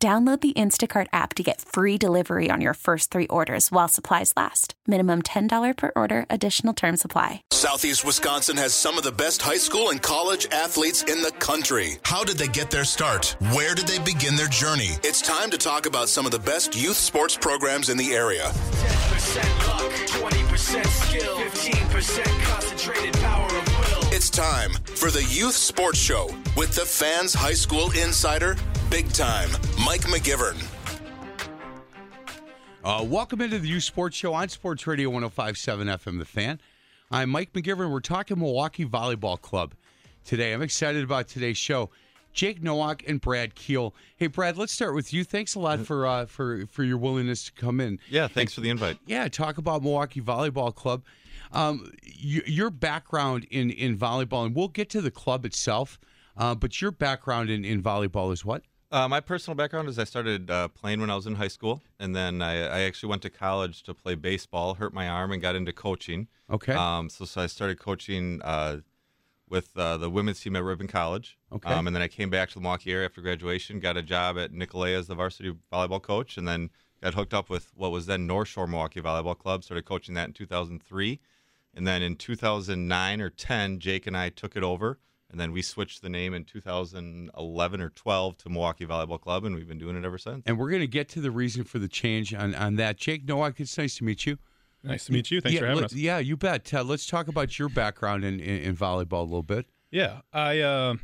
Download the Instacart app to get free delivery on your first three orders while supplies last. Minimum $10 per order, additional term supply. Southeast Wisconsin has some of the best high school and college athletes in the country. How did they get their start? Where did they begin their journey? It's time to talk about some of the best youth sports programs in the area. 10% luck, 20% skill, 15% concentrated power of will. It's time for the Youth Sports Show with the fans high school insider, big time, Mike McGivern. Uh, welcome into the Youth Sports Show on Sports Radio 1057 FM The Fan. I'm Mike McGivern. We're talking Milwaukee Volleyball Club today. I'm excited about today's show. Jake Nowak and Brad Keel. Hey, Brad, let's start with you. Thanks a lot for uh, for for your willingness to come in. Yeah, thanks for the invite. Yeah, talk about Milwaukee Volleyball Club. Um, y- your background in in volleyball, and we'll get to the club itself. Uh, but your background in, in volleyball is what? Uh, my personal background is I started uh, playing when I was in high school, and then I, I actually went to college to play baseball, hurt my arm, and got into coaching. Okay. Um, so, so I started coaching uh, with uh, the women's team at Ripon College. Okay. Um, and then I came back to the Milwaukee area after graduation, got a job at Nicolet as the varsity volleyball coach, and then got hooked up with what was then North Shore Milwaukee Volleyball Club. Started coaching that in 2003. And then in 2009 or 10, Jake and I took it over. And then we switched the name in 2011 or 12 to Milwaukee Volleyball Club, and we've been doing it ever since. And we're going to get to the reason for the change on, on that. Jake Nowak, it's nice to meet you. Nice to meet you. Thanks yeah, for having let- us. Yeah, you bet. Uh, let's talk about your background in, in, in volleyball a little bit. Yeah, I uh,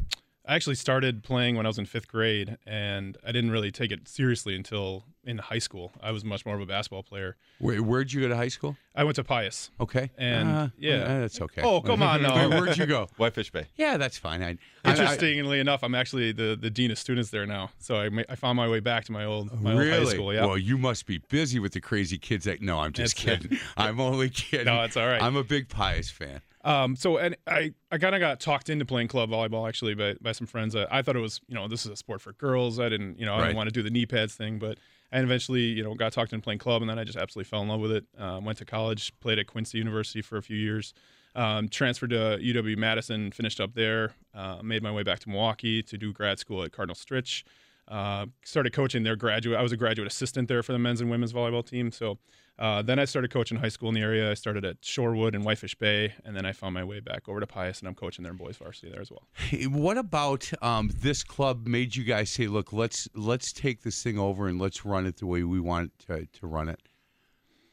I actually started playing when I was in fifth grade, and I didn't really take it seriously until in high school. I was much more of a basketball player. Where, where'd you go to high school? I went to Pius. Okay. And, Uh, yeah. uh, that's okay. Oh, come on, no. Where, would you go? Whitefish Bay. Yeah, that's fine. I, I- I- Interestingly enough, I'm actually the, the dean of students there now. So I, ma- I found my way back to my old my old high school. Yeah. Well, you must be busy with the crazy kids. That no, I'm just That's- kidding. I'm only kidding. No, it's all right. I'm a big Pius fan. Um, so and I, I kind of got talked into playing club volleyball actually by, by some friends. I, I thought it was you know this is a sport for girls. I didn't you know I Right. didn't want to do the knee pads thing, but I eventually you know got talked into playing club, and then I just absolutely fell in love with it. Um, went to college, played at Quincy University for a few years, um, transferred to UW Madison, finished up there, uh, made my way back to Milwaukee to do grad school at Cardinal Stritch. Uh, started coaching their graduate. I was a graduate assistant there for the men's and women's volleyball team. So uh, then I started coaching high school in the area. I started at Shorewood and Whitefish Bay, and then I found my way back over to Pius, and I'm coaching their boys varsity there as well. Hey, What about um, this club made you guys say, "Look, let's let's take this thing over and let's run it the way we want to, to run it"?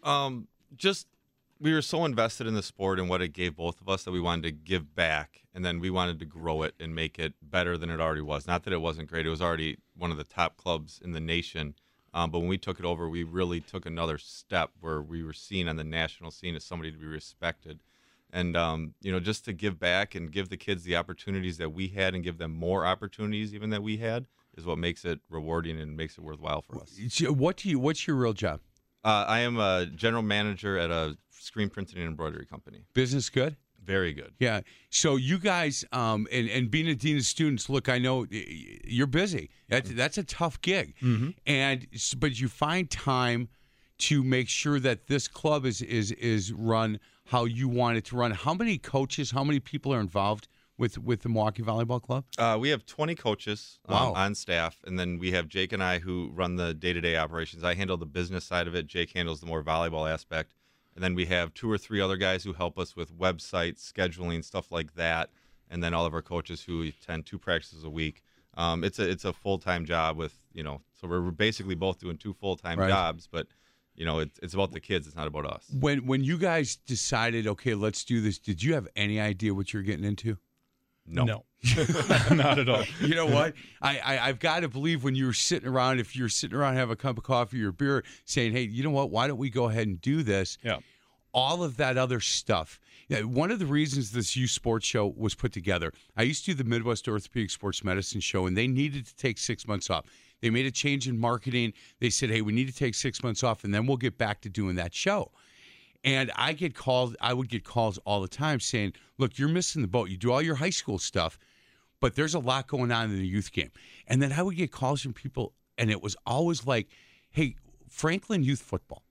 Um, just we were so invested in the sport and what it gave both of us that we wanted to give back, and then we wanted to grow it and make it better than it already was. Not that it wasn't great; it was already one of the top clubs in the nation. Um, but when we took it over, we really took another step where we were seen on the national scene as somebody to be respected, and um, you know, just to give back and give the kids the opportunities that we had, and give them more opportunities even that we had, is what makes it rewarding and makes it worthwhile for us. What do you? What's your real job? Uh, I am a general manager at a screen printing and embroidery company. Business good? Very good. Yeah. So you guys, um, and and being a dean of students, look, I know you're busy. That's that's a tough gig, and but you find time to make sure that this club is is is run how you want it to run. How many coaches? How many people are involved with with the Milwaukee Volleyball Club? Uh, we have 20 coaches um, on staff, and then we have Jake and I who run the day-to-day operations. I handle the business side of it. Jake handles the more volleyball aspect, and then we have two or three other guys who help us with websites, scheduling, stuff like that, and then all of our coaches who attend two practices a week. Um, it's a it's a full-time job with you know, so we're basically both doing two full-time Right. jobs, but you know, it's it's about the kids. It's not about us. When when you guys decided, okay, let's do this. Did you have any idea what you're getting into? No. No. not at all. you know what? I, I I've got to believe when you're sitting around, if you're sitting around have a cup of coffee or beer, saying, "Hey, you know what? Why don't we go ahead and do this?" Yeah. All of that other stuff. Yeah, one of the reasons this youth sports show was put together, I used to do the Midwest Orthopedic Sports Medicine show, and they needed to take six months off. They made a change in marketing. They said, "Hey, we need to take six months off, and then we'll get back to doing that show." And I get called. I would get calls all the time saying, "Look, you're missing the boat. You do all your high school stuff, but there's a lot going on in the youth game." And then I would get calls from people, and it was always like, "Hey, Franklin Youth Football."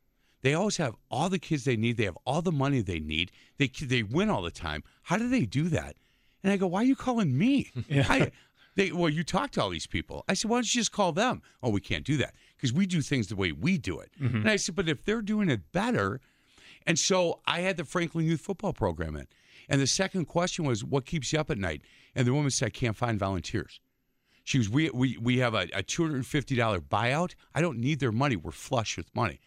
They always have all the kids they need. They have all the money they need. They they win all the time. How do they do that? And I go, why are you calling me? I, they, well, you talk to all these people. I said, why don't you just call them? Oh, we can't do that because we do things the way we do it. Mm-hmm. And I said, but if they're doing it better, and so I had the Franklin Youth Football Program in. And the second question was, what keeps you up at night? And the woman said, I can't find volunteers. She was, we, we, we have a, a $250 buyout. I don't need their money. We're flush with money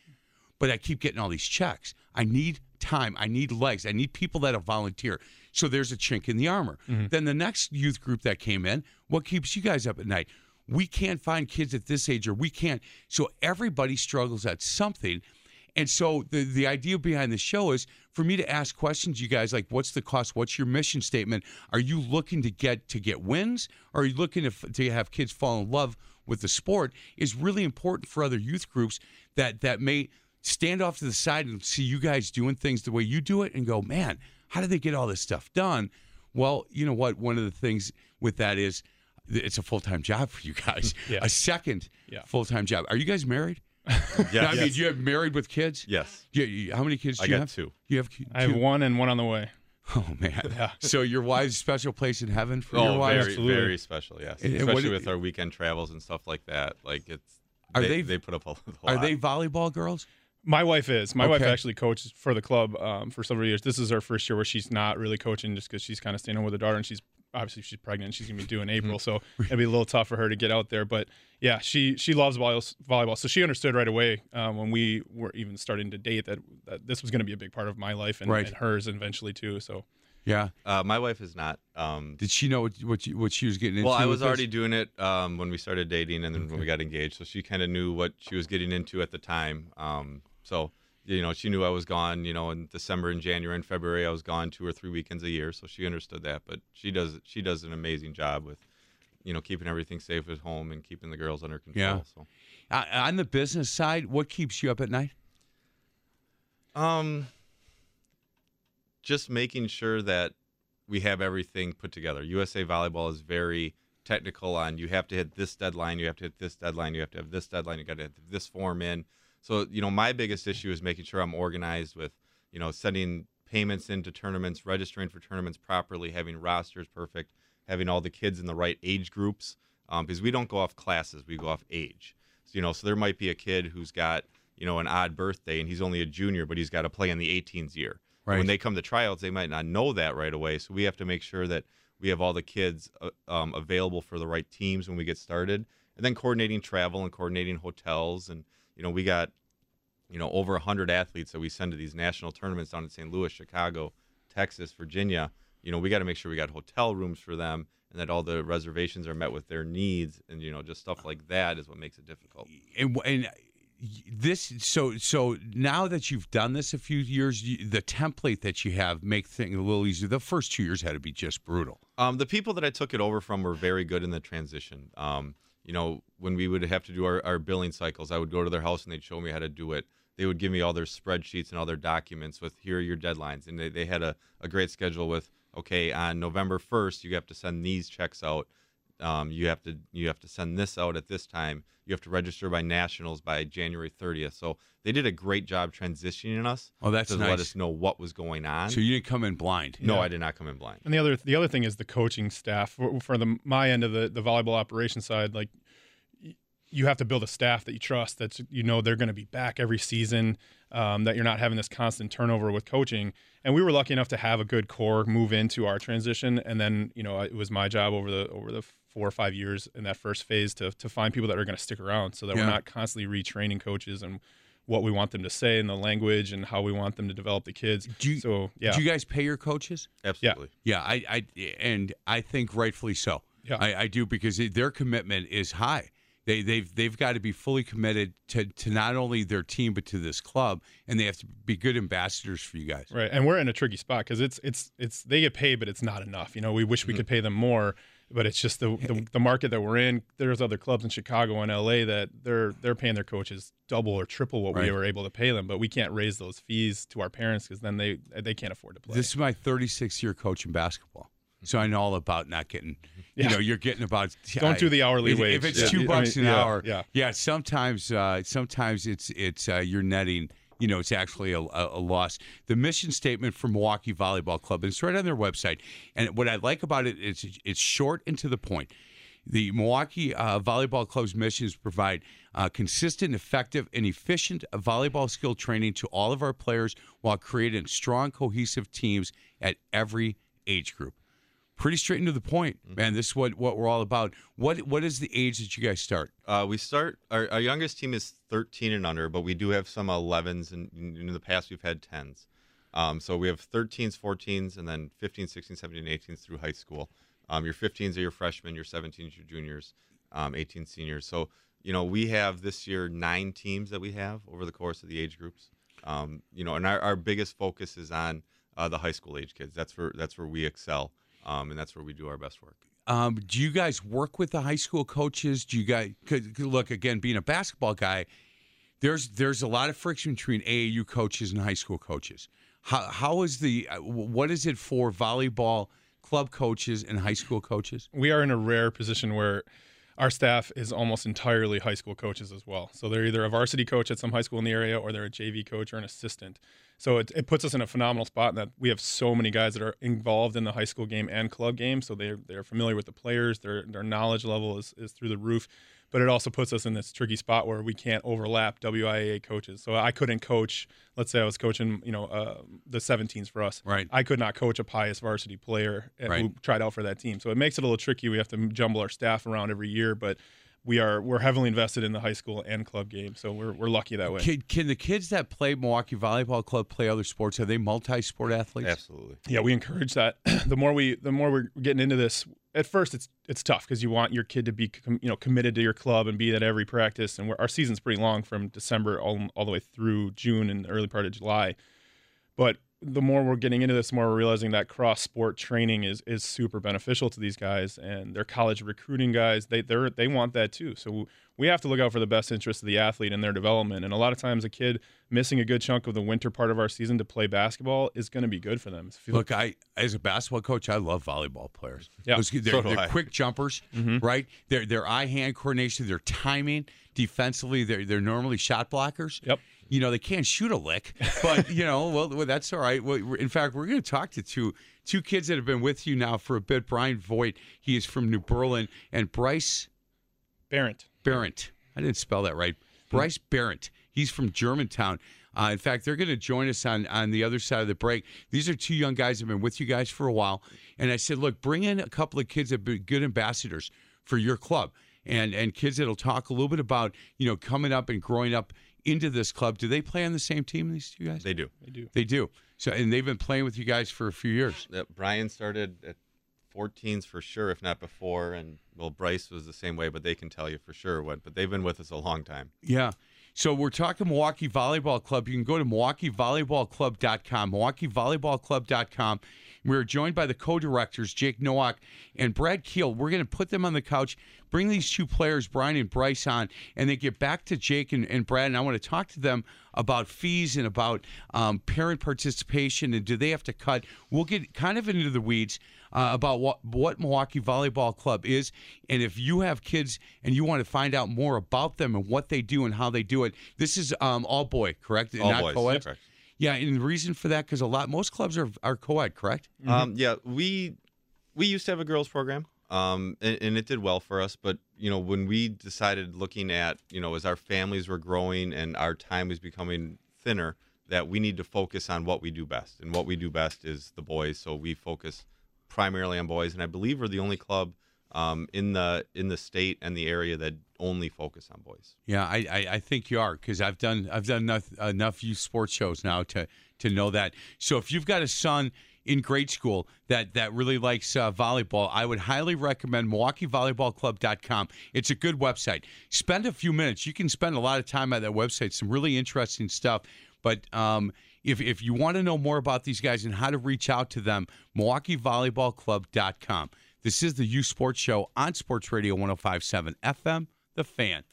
but I keep getting all these checks. I need time. I need legs. I need people that'll volunteer. So there's a chink in the armor. Mm-hmm. Then the next youth group that came in, what keeps you guys up at night? We can't find kids at this age, or we can't. So everybody struggles at something. And so the the idea behind the show is for me to ask questions, you guys, like what's the cost? What's your mission statement? Are you looking to get to get wins? Or are you looking to, to have kids fall in love with the sport? Is really important for other youth groups that that may stand off to the side and see you guys doing things the way you do it and go, man, how did they get all this stuff done? Well, you know what? One of the things with that is it's a full time job for you guys. Yeah. A second Yeah. full time job. Are you guys married? Yeah. I mean, you have married with kids? yes. Yeah. you- how many kids do I you got have? two. You have two. I have one and one on the way. Oh man. So your wife's special place in heaven for Oh, your wife. very, Absolutely. very special. Yes, And- and what especially do- with our weekend travels and stuff like that. Like it's. Are they, they- they put up a, a Are lot. they volleyball girls? My wife is. My wife Okay. actually coaches for the club um, for several years. This is her first year where she's not really coaching just because she's kind of staying home with her daughter and she's obviously she's pregnant. She's gonna be due in April, so it'll be a little tough for her to get out there. But yeah, she she loves volleyball, volleyball. so she understood right away um, when we were even starting to date that, that this was going to be a big part of my life and, Right. and hers eventually too. So Yeah. Uh, my wife is not. Um, Did she know what what, you, what she was getting into? well, I with was this? already doing it um, when we started dating, and then when we got engaged. So she kind of knew what she was getting into at the time. Um, so you know, she knew I was gone. You know, in December and January and February, I was gone two or three weekends a year. So she understood that. But she does she does an amazing job with, you know, keeping everything safe at home and keeping the girls under control. Yeah. So. Uh, on the business side, what keeps you up at night? Um, just making sure that we have everything put together. USA Volleyball is very technical on you have to hit this deadline, you have to hit this deadline, you have to have this deadline, you got to have this form in. So, you know, my biggest issue is making sure I'm organized with, you know, sending payments into tournaments, registering for tournaments properly, having rosters perfect, having all the kids in the right age groups. Um, because we don't go off classes, we go off age. So, you know, so there might be a kid who's got, you know, an odd birthday and he's only a junior, but he's got to play in the 18s year. Right. When they come to tryouts, they might not know that right away. So we have to make sure that we have all the kids uh, um, available for the right teams when we get started, and then coordinating travel and coordinating hotels. And you know, we got you know over hundred athletes that we send to these national tournaments down in St. Louis, Chicago, Texas, Virginia. You know, we got to make sure we got hotel rooms for them, and that all the reservations are met with their needs, and you know, just stuff like that is what makes it difficult. and and this so so now that you've done this a few years you, the template that you have make things a little easier the first two years had to be just brutal Um, the people that I took it over from were very good in the transition. Um, you know, when we would have to do our, our billing cycles, I would go to their house and they'd show me how to do it. They would give me all their spreadsheets and all their documents with here are your deadlines. And they, they had a, a great schedule with, okay, on November 1st, you have to send these checks out. Um, you have to you have to send this out at this time. You have to register by nationals by January 30th. So they did a great job transitioning us. Oh, that's to nice. let us know what was going on. so you didn't come in blind no, I did not come in blind. And the other the other thing is the coaching staff for, for the my end of the the volleyball operation side. Like you have to build a staff that you trust. That you know they're going to be back every season. Um, that you're not having this constant turnover with coaching. And we were lucky enough to have a good core move into our transition. And then you know it was my job over the over the four or five years in that first phase to to find people that are going to stick around, so that Yeah. we're not constantly retraining coaches and what we want them to say in the language and how we want them to develop the kids. do you, so yeah, do you guys pay your coaches Absolutely. yeah i i and i think rightfully so Yeah. I, I do because their commitment is high they, they've they've got to be fully committed to, to not only their team but to this club, and they have to be good ambassadors for you guys. Right, and we're in a tricky spot because it's it's it's they get paid, but it's not enough. You know, we wish we mm-hmm. could pay them more. But it's just the, the the market that we're in. There's other clubs in Chicago and LA that they're they're paying their coaches double or triple what we were able to pay them, but we can't raise those fees to our parents because then they they can't afford to play. This is my 36 year coaching basketball. So I know all about not getting, you Yeah. know, you're getting about. Don't do the hourly if, wage. If it's Yeah. two I bucks mean, an yeah, hour, yeah. yeah. Sometimes, uh, sometimes it's it's uh, you're netting. You know, it's actually a, a, loss. The mission statement for Milwaukee Volleyball Club, and it's right on their website. And what I like about it is it's short and to the point. The Milwaukee uh, Volleyball Club's mission is to provide uh, consistent, effective, and efficient volleyball skill training to all of our players while creating strong, cohesive teams at every age group. Pretty straight and to the point, man. This is what, what we're all about. What what is the age that you guys start? Uh, we start our, our youngest team is 13 and under, but we do have some 11s, and in, in the past we've had 10s. Um, so we have 13s, 14s, and then 15, 16, 17, 18s through high school. Um, your 15s are your freshmen, your 17s your juniors, um, 18 seniors. So you know we have this year nine teams that we have over the course of the age groups. Um, you know, and our, our biggest focus is on uh, the high school age kids. That's where that's where we excel, um, and that's where we do our best work. Um, do you guys work with the high school coaches? Do you guys 'cause- 'cause look again? Being a basketball guy, there's there's a lot of friction between AAU coaches and high school coaches. How how is the uh, what is it for volleyball club coaches and high school coaches? we are in a rare position where our staff is almost entirely high school coaches as well. So they're either a varsity coach at some high school in the area or they're a JV coach or an assistant. So it, it puts us in a phenomenal spot in that we have so many guys that are involved in the high school game and club game. So they're, they're familiar with the players, their, their knowledge level is, is through the roof. But it also puts us in this tricky spot where we can't overlap WIAA coaches. So I couldn't coach, let's say I was coaching, you know, uh, the 17s for us. Right. I could not coach a Pius varsity player uh, Right. who tried out for that team. So it makes it a little tricky. We have to jumble our staff around every year, but we are we're heavily invested in the high school and club game. So we're we're lucky that way. Can, can the kids that play Milwaukee Volleyball Club play other sports? Are they multi-sport athletes? Absolutely. Yeah, we encourage that. the more we the more we're getting into this, at first it's it's tough because you want your kid to be com, you know committed to your club and be at every practice. And we're, our season's pretty long from December all all the way through June and the early part of July. But the more we're getting into this, the more we're realizing that cross sport training is is super beneficial to these guys and their college recruiting guys. They they they want that too. So we have to look out for the best interest of the athlete and their development. And a lot of times, a kid missing a good chunk of the winter part of our season to play basketball is going to be good for them. Look, I as a basketball coach, I love volleyball players. Yeah, Those- they're, so they're quick jumpers, mm-hmm. right? Their their eye hand coordination, their timing, defensively, they're they're normally shot blockers. Yep. You know they can't shoot a lick, but you know, well, well that's all right. Well, in fact, we're going to talk to two two kids that have been with you now for a bit. Brian Voigt, he is from New Berlin, and Bryce Barrett. Barrett. I didn't spell that right. Bryce Barrett. He's from Germantown. Uh, in fact, they're going to join us on on the other side of the break. These are two young guys that have been with you guys for a while, and I said, look, bring in a couple of kids that have been good ambassadors for your club, and and kids that'll talk a little bit about you know coming up and growing up into this club. Do they play on the same team? These two guys? They do. They do. They do. So, and they've been playing with you guys for a few years. Yep, Brian started at 14s for sure, if not before, and well, Bryce was the same way, but they can tell you for sure what. But they've been with us a long time. Yeah. So we're talking Milwaukee Volleyball Club. You can go to MilwaukeeVolleyballClub.com, MilwaukeeVolleyballClub.com. We're joined by the co-directors, Jake Nowak and Brad Keel. We're going to put them on the couch, bring these two players, Brian and Bryce, on, and then get back to Jake and, and Brad. And I want to talk to them about fees and about um, parent participation and do they have to cut. We'll get kind of into the weeds uh, about what what Milwaukee Volleyball Club is, and if you have kids and you want to find out more about them and what they do and how they do it, this is um, all boy, correct? All Not boys, co-ed? correct. Yeah, and the reason for that because a lot most clubs are are co-ed, correct? Um, yeah, we we used to have a girls program, um, and, and it did well for us. But you know, when we decided looking at you know as our families were growing and our time was becoming thinner, that we need to focus on what we do best, and what we do best is the boys. So we focus primarily on boys, and I believe we're the only club um, in the in the state and the area that only focus on boys. Yeah, I, I, I think you are because I've done I've done enough enough youth sports shows now to to know that. So if you've got a son in grade school that that really likes uh, volleyball, I would highly recommend MilwaukeeVolleyballClub.com. It's a good website. Spend a few minutes. You can spend a lot of time at that website. Some really interesting stuff. But um, if if you want to know more about these guys and how to reach out to them, MilwaukeeVolleyballClub.com. This is the Youth Sports Show on Sports Radio 1057 FM, The Fan.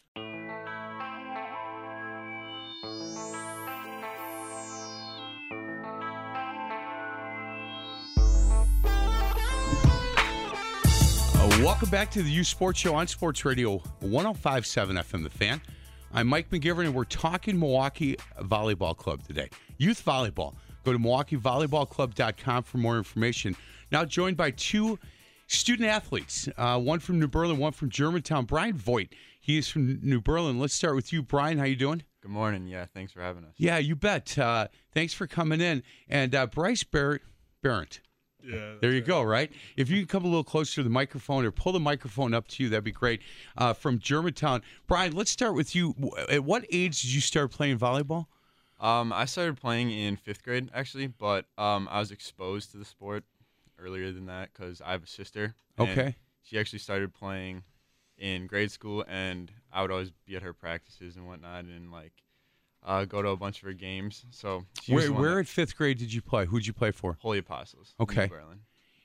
Uh, welcome back to the Youth Sports Show on Sports Radio 1057 FM The Fan. I'm Mike McGivern, and we're talking Milwaukee Volleyball Club today. Youth volleyball. Go to MilwaukeeVolleyballClub.com for more information. Now joined by two student athletes, uh, one from New Berlin, one from Germantown. Brian Voigt. He is from New Berlin. Let's start with you, Brian. How you doing? Good morning. Yeah, thanks for having us. Yeah, you bet. Uh, thanks for coming in. And uh, Bryce Barrett, Barrett. Yeah. There you go, right? If you can come a little closer to the microphone or pull the microphone up to you, that'd be great. Uh, from Germantown. Brian, let's start with you. At what age did you start playing volleyball? Um, I started playing in fifth grade actually, but um, I was exposed to the sport earlier than that because I have a sister. Okay. She actually started playing in grade school, and I would always be at her practices and whatnot, and like uh, go to a bunch of her games. So Where, where that- at fifth grade did you play? Who'd you play for? Holy Apostles. in New Okay. Berlin.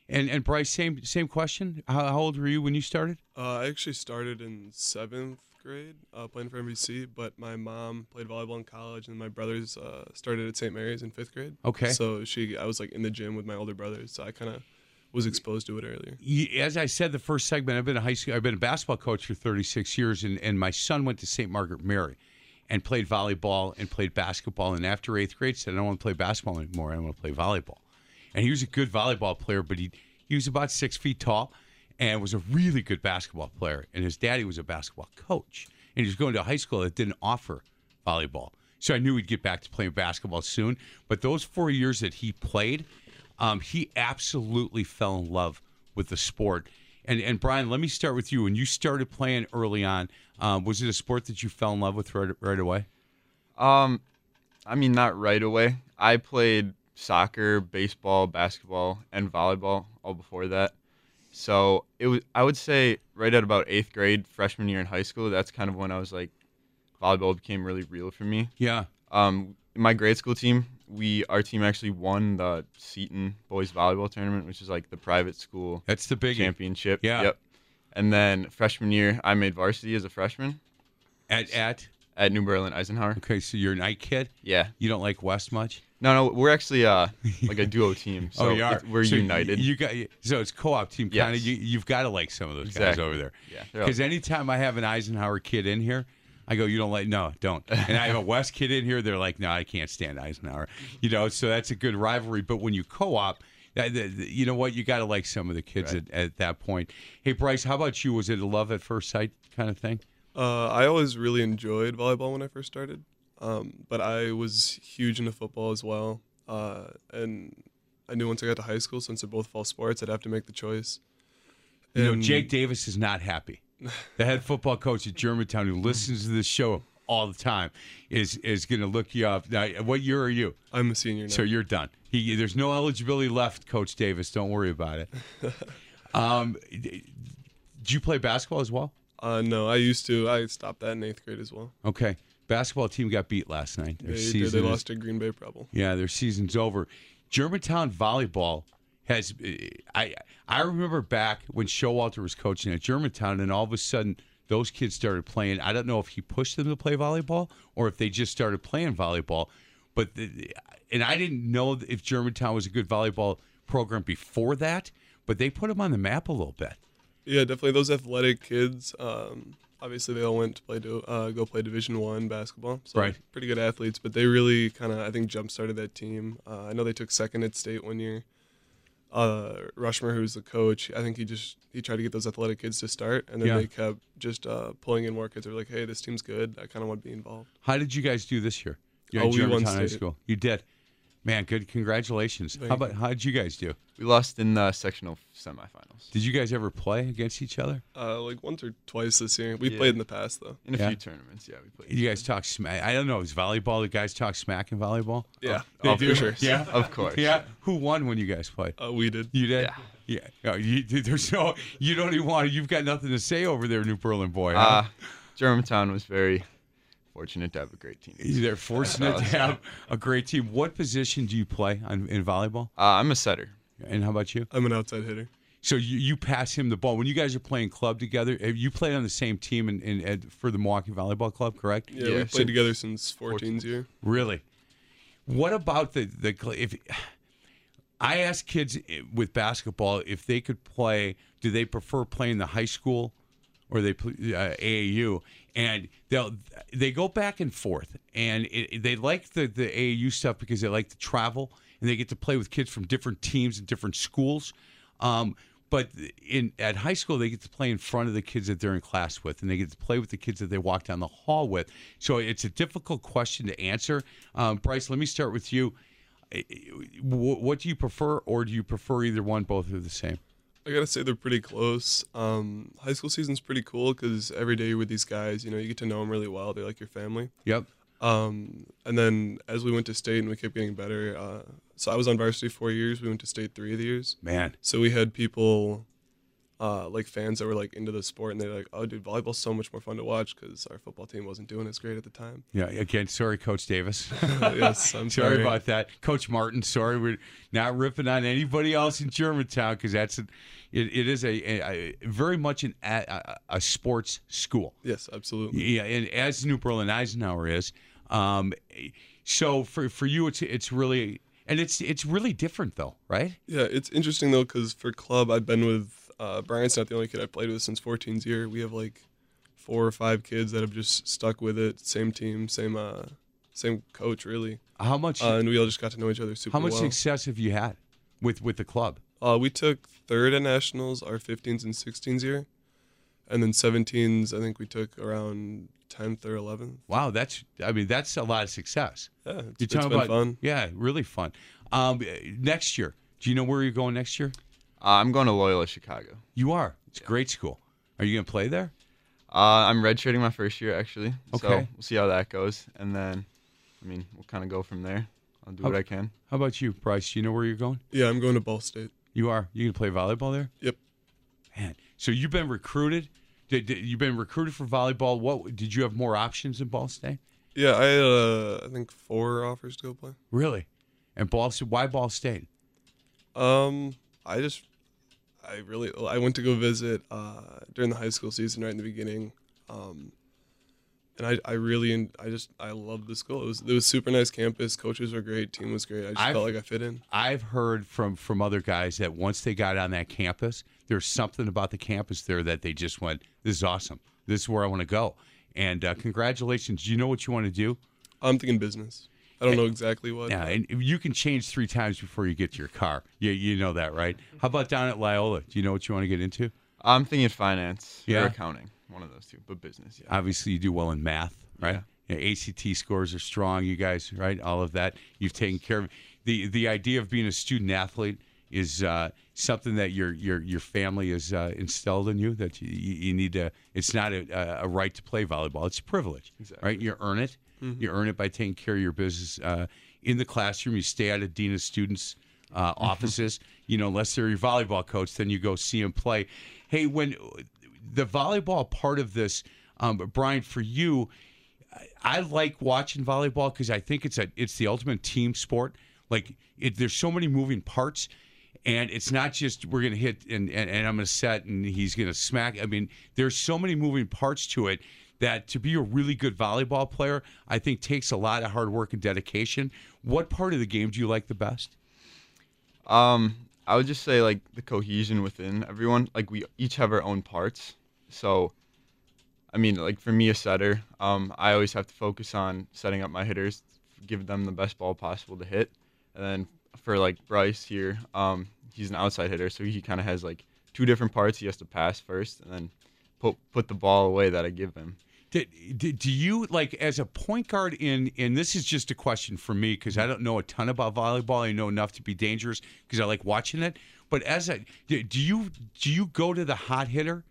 And and Bryce, same same question. How, how old were you when you started? Uh, I actually started in seventh grade uh, playing for NBC, but my mom played volleyball in college, and my brothers uh, started at St. Mary's in fifth grade. Okay. So she, I was like in the gym with my older brothers, so I kind of was exposed to it earlier. As I said the first segment, I've been a high school. I've been a basketball coach for 36 years, and, and my son went to St. Margaret Mary, and played volleyball and played basketball. And after eighth grade, said I don't want to play basketball anymore. I want to play volleyball. And he was a good volleyball player, but he he was about six feet tall, and was a really good basketball player. And his daddy was a basketball coach, and he was going to a high school that didn't offer volleyball. So I knew he'd get back to playing basketball soon. But those four years that he played, um, he absolutely fell in love with the sport. And and Brian, let me start with you. When you started playing early on, um, was it a sport that you fell in love with right, right away? Um, I mean, not right away. I played soccer, baseball, basketball, and volleyball all before that. So it was. I would say right at about eighth grade, freshman year in high school. That's kind of when I was like, volleyball became really real for me. Yeah. Um, my grade school team, we our team actually won the Seton boys volleyball tournament, which is like the private school That's the big championship. Yeah. Yep. And then freshman year, I made varsity as a freshman at at. at New Berlin Eisenhower. Okay, so you're a night kid. Yeah. You don't like West much. No, no, we're actually uh like a duo team. So oh, you are. we're So united. You got so it's co-op team. Kind of. Yes. You, you've got to like some of those guys over there. Yeah, Because anytime I have an Eisenhower kid in here, I go, you don't like? No, don't. And I have a West kid in here. They're like, no, I can't stand Eisenhower. You know, so that's a good rivalry. But when you co-op. You know what? You got to like some of the kids Right. at, at that point. Hey, Bryce, how about you? Was it a love at first sight kind of thing? Uh, I always really enjoyed volleyball when I first started, um, but I was huge into football as well. Uh, and I knew once I got to high school, since they're both fall sports, I'd have to make the choice. You know, Jake Davis is not happy. The head football coach at Germantown, who listens to this show all the time, is is going to look you up. Now, what year are you? I'm a senior now. So you're done. He, there's no eligibility left, Coach Davis. Don't worry about it. um, did you play basketball as well? uh, no, I used to. I stopped that in eighth grade as well. Okay. Basketball team got beat last night. Their They, season they is- lost to Green Bay Preble. Yeah, their season's over. Germantown volleyball has. I I remember back when Showalter was coaching at Germantown, and all of a sudden those kids started playing. I don't know if he pushed them to play volleyball or if they just started playing volleyball. But the, and I didn't know if Germantown was a good volleyball program before that. But they put them on the map a little bit. Yeah, definitely. Those athletic kids. Um, obviously, they all went to play to uh, go play Division One basketball. So Right. Pretty good athletes, but they really kind of I think jump started that team. Uh, I know they took second at state one year. Uh, Rushmer, who's the coach, I think he just he tried to get those athletic kids to start, and then Yeah. they kept just uh, pulling in more kids. They're like, hey, this team's good. I kind of want to be involved. How did you guys do this year? You're Oh, we won Germantown High state. School. You did. Man, good. Congratulations. Thank how about how did you guys do? we lost in the sectional semifinals. Did you guys ever play against each other? Uh, like once or twice this year. We Yeah. played in the past though. In a Yeah. few tournaments, yeah, we played. You guys talk smack. I don't know. Is volleyball the guys talk smack in volleyball? Yeah, They of do? sure. Yeah, Of course. yeah. Who won when you guys played? Uh, we did. You did. Yeah. Yeah. Oh, you, there's no. You don't even want. You've got nothing to say over there, New Berlin boy. Huh? Uh, Germantown was very fortunate to have a great team. They're fortunate to have a great team. What position do you play on, in volleyball? Uh, I'm a setter. And how about you? I'm an outside hitter. So you, you pass him the ball when you guys are playing club together. have You played on the same team in, in, in for the Milwaukee Volleyball Club, correct? Yeah, Yeah, we played so- together since 14's year. Really? What about the the if I ask kids with basketball if they could play, do they prefer playing the high school or they play uh, AAU? And they'll they go back and forth, and it, they like the the AAU stuff because they like to travel and they get to play with kids from different teams and different schools. Um, but in at high school, they get to play in front of the kids that they're in class with, and they get to play with the kids that they walk down the hall with. So it's a difficult question to answer. Um, Bryce, let me start with you. What do you prefer, or do you prefer either one? Both are the same. I gotta say they're pretty close. Um, high school season's pretty cool because every day you're with these guys. You know, you get to know them really well. They're like your family. Yep. Um, and then as we went to state and we kept getting better. Uh, so I was on varsity four years. We went to state three of the years. Man, So we had people, uh, like fans that were like into the sport, and they're like, "Oh, dude, volleyball's so much more fun to watch because our football team wasn't doing as great at the time." yeah. Again, sorry, Coach Davis. yes, I'm sorry sorry. about that, Coach Martin. Sorry, we're not ripping on anybody else in Germantown because that's a, it, it is a, a, a very much an a, a, sports school. Yes, absolutely. Yeah, and as New Berlin Eisenhower is, um, so for for you, it's it's really and it's it's really different though, right? Yeah, it's interesting though because for club, I've been with uh, Brian's not the only kid I've played with since 14's year. We have like four or five kids that have just stuck with it. Same team, same uh, same coach, really, How much uh, and we all just got to know each other super how much well. success have you had with with the club? Uh, we took third at nationals our 15s and 16s year, and then 17s. I think we took around 10th or 11th. Wow, that's I mean that's a lot of success. Yeah, it's, You're talking been about fun. yeah, really fun. Um, next year, do you know where you're going next year? Uh, I'm going to Loyola Chicago. You are. It's a great school. Are you going to play there? Uh, I'm redshirting my first year actually. So Okay. we'll see how that goes, and then, I mean, we'll kind of go from there. I'll do what Oh. I can. How about you, Bryce? Do you know where you're going? Yeah, I'm going to Ball State. You are. You going to play volleyball there? Yep. Man, so you've been recruited. Did, did- you've been recruited for volleyball. What did you have more options in Ball State? Yeah, I had uh, I think four offers to go play. Really? And Ball State? Why Ball State? Um, I just, I really, I went to go visit uh, during the high school season right in the beginning, um, and I, I really, I just, I loved the school. It was, it was super nice campus. Coaches were great. Team was great. I just I've- felt like I fit in. I've heard from from other guys that once they got on that campus, there's something about the campus there that they just went, "This is awesome. This is where I want to go." And uh, congratulations. Do you know what you want to do? I'm thinking business. I don't know exactly what. Yeah, and you can change three times before you get to your car. You you know that, right? How about down at Loyola? Do you know what you want to get into? I'm thinking finance Yeah. or accounting, one of those two, but business. Yeah. Obviously, you do well in math, right? Yeah. ACT scores are strong. You guys, right? All of that you've taken care of. the The idea of being a student athlete is uh, something that your your your family has uh, instilled in you. That you, you need to. It's not a, a right to play volleyball. It's a privilege, exactly. right? You earn it. You earn it by taking care of your business uh, in the classroom. You stay out of dean of students' uh, offices. You know, unless they're your volleyball coach, then you go see them play. Hey, when the volleyball part of this, um, Brian, for you, I like watching volleyball because I think it's a it's the ultimate team sport. Like it, there's so many moving parts, and it's not just we're gonna hit and, and, and I'm gonna set and he's gonna smack. I mean, there's so many moving parts to it that to be a really good volleyball player, I think takes a lot of hard work and dedication. What part of the game do you like the best? Um, I would just say like the cohesion within everyone. Like we each have our own parts. So, I mean, like for me, a setter, um, I always have to focus on setting up my hitters, give them the best ball possible to hit. And then for like Bryce here, um, he's an outside hitter, so he kind of has like two different parts. He has to pass first, and then put put the ball away that I give him. Did, did, do you like as a point guard in and this is just a question for me because I don't know a ton about volleyball. I know enough to be dangerous because I like watching it. But as a do do you do you go to the hot hitter?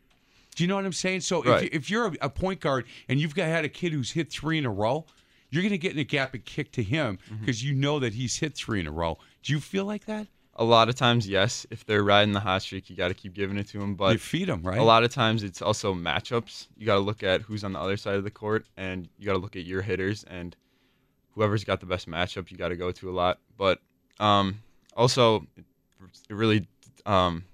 Do you know what I'm saying? So if, Right. you, if you're a, a point guard and you've got had a kid who's hit three in a row, you're going to get in a gap and kick to him mm-hmm. because you know that he's hit three in a row. Do you feel like that? A lot of times, yes, if they're riding the hot streak, you got to keep giving it to them. But you feed them, right? A lot of times it's also matchups. You got to look at who's on the other side of the court, and you got to look at your hitters and whoever's got the best matchup. You got to go to a lot, but um, also it really um,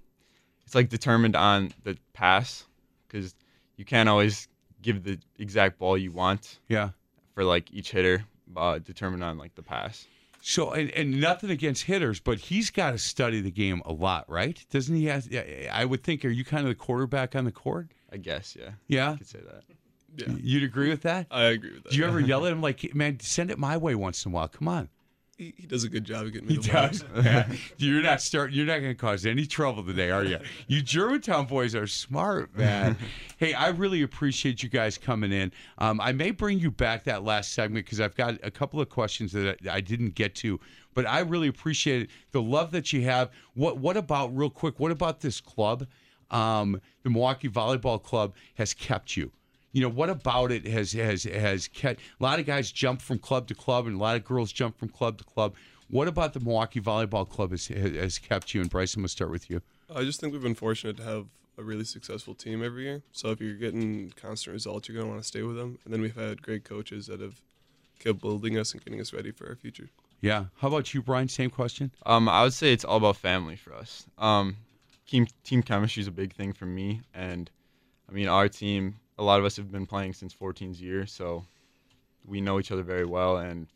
it's like determined on the pass because you can't always give the exact ball you want Yeah. for like each hitter, uh, determined on like the pass. So and, and nothing against hitters, but he's got to study the game a lot, right? Doesn't he? Have, I would think. Are you kind of the quarterback on the court? I guess, yeah. Yeah. I could say that. Yeah, You'd agree with that? I agree with that. Do you ever yell at him like, "Man, send it my way once in a while"? Come on. He, he does a good job of getting me He the does. You're not start. You're not going to cause any trouble today, are you? You Germantown boys are smart, man. hey, I really appreciate you guys coming in. Um, I may bring you back that last segment because I've got a couple of questions that I, I didn't get to, but I really appreciate it. the love that you have. What What about real quick? What about this club? Um, the Milwaukee Volleyball Club has kept you. You know what about it has has has kept a lot of guys jump from club to club and a lot of girls jump from club to club. What about the Milwaukee Volleyball Club has has kept you? And bryson we'll start with you. I just think we've been fortunate to have a really successful team every year. So if you're getting constant results, you're going to want to stay with them. And then we've had great coaches that have kept building us and getting us ready for our future. Yeah. How about you, Brian? Same question. Um, I would say it's all about family for us. Um, team team chemistry is a big thing for me, and I mean our team. A lot of us have been playing since 14's year, so we know each other very well, and